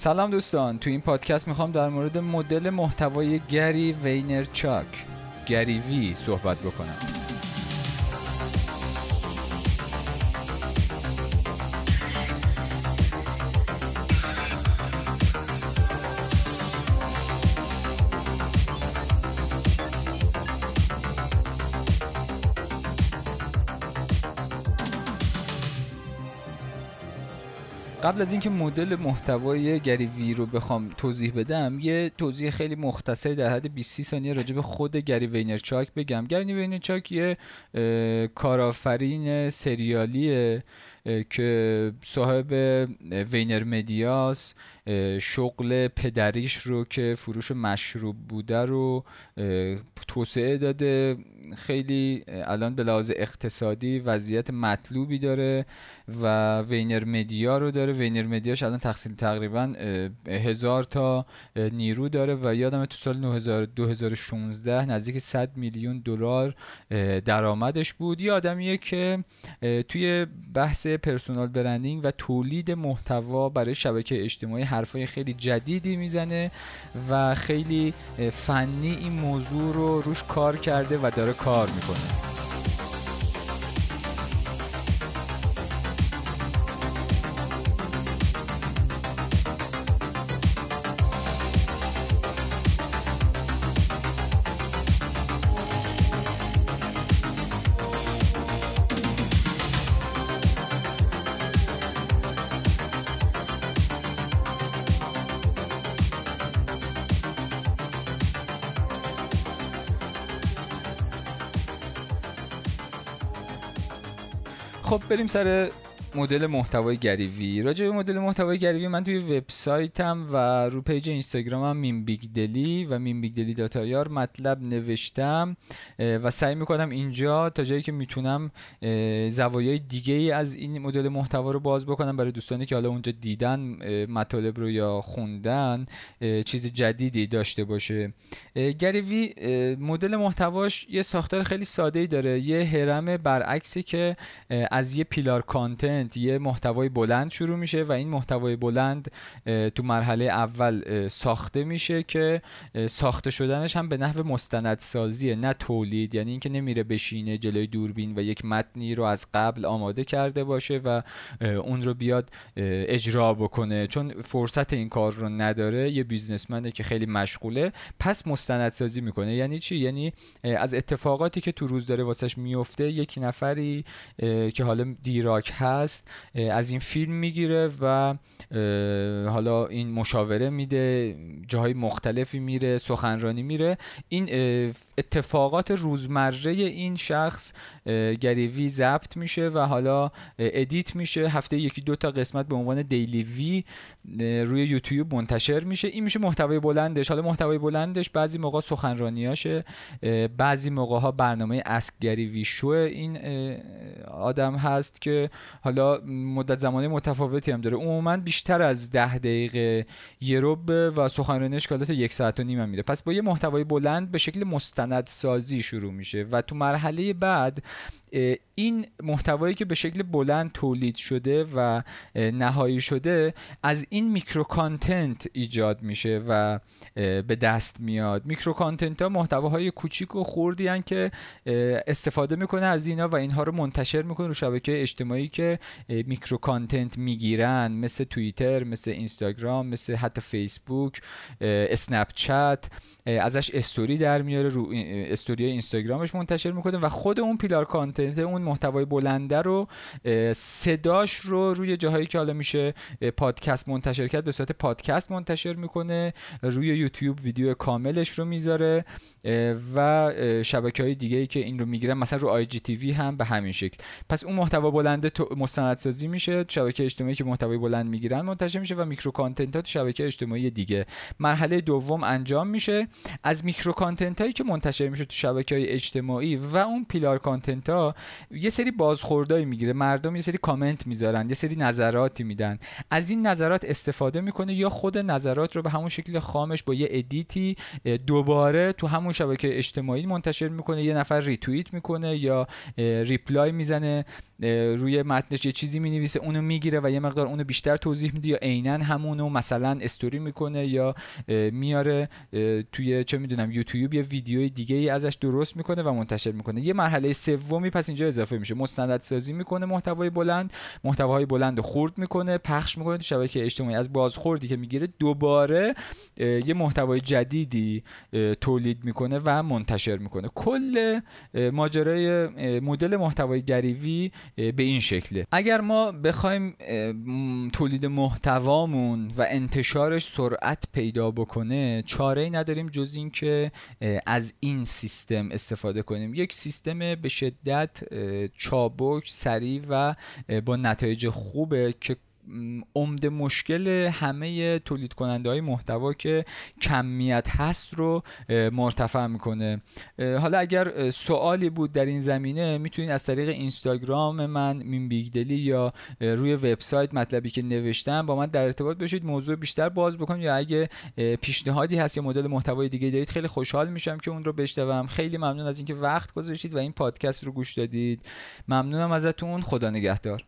سلام دوستان تو این پادکست می‌خوام در مورد مدل محتوای گری وینرچاک گری وی صحبت بکنم. قبل از اینکه مدل محتوای گری رو بخوام توضیح بدم یه توضیح خیلی مختصری در حد 20 ثانیه راجع به خود گری وینرچاک بگم. گری وینرچاک یه کارآفرین سریالیه. که صاحب وینر مدیاس شغل پدریش رو که فروش مشروب بوده رو توسعه داده. خیلی الان به لحاظ اقتصادی وضعیت مطلوبی داره و وینر مدیا رو داره. وینر مدیاش الان تقسیم تقریبا هزار تا نیرو داره و یادم تو سال 2016 نزدیک 100 میلیون دلار درآمدش بود. یه آدمیه که توی بحث personal branding و تولید محتوا برای شبکه اجتماعی حرفای خیلی جدیدی می‌زنه و خیلی فنی این موضوع رو روش کار کرده و داره کار می‌کنه. خب بریم سر مدل محتوای گریوی. راجع به مدل محتوای گریوی من توی وبسایتم و رو پیج اینستاگرامم میم بیگدلی و میم بیگدلی dot IR مطلب نوشتم و سعی می‌کنم اینجا تا جایی که می‌تونم زوایای دیگه ای از این مدل محتوا رو باز بکنم برای دوستانی که حالا اونجا دیدن مطالب رو یا خوندن چیز جدیدی داشته باشه. گریوی مدل محتواش یه ساختار خیلی ساده ای داره. یه هرم برعکسی که از یه پیلار کانتنت یه محتوای بلند شروع میشه و این محتوای بلند تو مرحله اول ساخته میشه که ساخته شدنش هم به نحو مستندسازیه نه تولید. یعنی اینکه نمیره بشینه جلوی دوربین و یک متنی رو از قبل آماده کرده باشه و اون رو بیاد اجرا بکنه. چون فرصت این کار رو نداره. یه بیزنسمنه که خیلی مشغوله. پس مستندسازی می‌کنه. یعنی چی؟ یعنی از اتفاقاتی که تو روز داره واسش میفته یک نفری که حالا D-Rock هست از این فیلم می‌گیره و حالا این مشاوره میده جاهای مختلفی میره سخنرانی میره. این اتفاقات روزمره این شخص گریوی ضبط میشه و حالا ادیت میشه. هفته یکی دو تا قسمت به عنوان DailyVee روی یوتیوب منتشر میشه. این میشه محتوای بلندش. حالا محتوای بلندش بعضی موقع سخنرانیاشه بعضی موقع ها برنامه اسک گریوی شو این آدم هست که حالا مدت زمانی متفاوتی هم داره. عموما بیشتر از ده دقیقه یه و سخنرانی اشکالات یک ساعت و نیم میره. پس با یه محتوای بلند به شکل مستند سازی شروع میشه و تو مرحله بعد این محتوایی که به شکل بلند تولید شده و نهایی شده از این میکرو کانتنت ایجاد میشه و به دست میاد. micro content ها محتواهای کوچیک و خردی هستن که استفاده می‌کنه از اینا و اینها رو منتشر می‌کنه رو شبکه اجتماعی که micro content می‌گیرن. مثل توییتر مثل اینستاگرام مثل حتی فیسبوک اسنپ چت ازش استوری در میاره رو استوری اینستاگرامش منتشر می‌کنه و خود اون pillar content اون محتوای بلنده رو صداش رو روی جاهایی که حالا میشه پادکست منتشر کرد به صورت پادکست منتشر می‌کنه روی یوتیوب ویدیو کاملش رو می‌ذاره و شبکه های دیگه ای که این رو می‌گیرن مثلا رو IGTV هم به همین شکل. پس اون محتوا بلنده مستندسازی میشه شبکه اجتماعی که محتوای بلند می‌گیرن منتشر میشه و micro content ها تو شبکه اجتماعی دیگه. مرحله دوم انجام میشه. از micro content هایی که منتشر میشه تو شبکه های اجتماعی و اون pillar content ها یه سری بازخوردایی می‌گیره مردم یه سری کامنت می‌ذارن یه سری نظراتی میدن. از این نظرات استفاده می‌کنه یا خود نظرات رو به همون شکل خامش با یه edit ی دوباره تو همون شبکه اجتماعی منتشر می‌کنه یه نفر ریتوییت می‌کنه یا reply می‌زنه روی متنش یه چیزی می‌نویسه اونو می‌گیره و یه مقدار اونو بیشتر توضیح میده یا عینا همونو مثلا استوری می‌کنه یا میاره توی چه می‌دونم یوتیوب یه ویدیوی دیگه ای ازش درست می‌کنه و منتشر می‌کنه. یه مرحله سومی پس اینجا اضافه میشه. مستند سازی می‌کنه محتوای بلند محتواهای بلند خورد می‌کنه پخش می‌کنه تو شبکه اجتماعی. از بازخوردی که می‌گیره دوباره یه محتوای جدیدی تولید می‌کنه و منتشر می‌کنه. کل ماجرای مدل محتوای گریوی به این شکله. اگر ما بخوایم تولید محتوامون و انتشارش سرعت پیدا بکنه چاره ای نداریم جز اینکه از این سیستم استفاده کنیم. یک سیستم به شدت چابک سریع و با نتایج خوبه که عمده مشکل همه تولید کننده های محتوا که کمیت هست رو مرتفع می‌کنه. حالا اگر سوالی بود در این زمینه می‌تونید از طریق اینستاگرام من مین بیگدلی یا روی وبسایت مطلبی که نوشتم با من در ارتباط باشید. موضوع بیشتر باز بکنم. یا اگه پیشنهادی هست یا مدل محتوای دیگه دارید خیلی خوشحال میشم که اون رو بشنوم. خیلی ممنون از اینکه وقت گذاشتید و این پادکست رو گوش دادید. ممنونم ازتون. خدا نگهدار.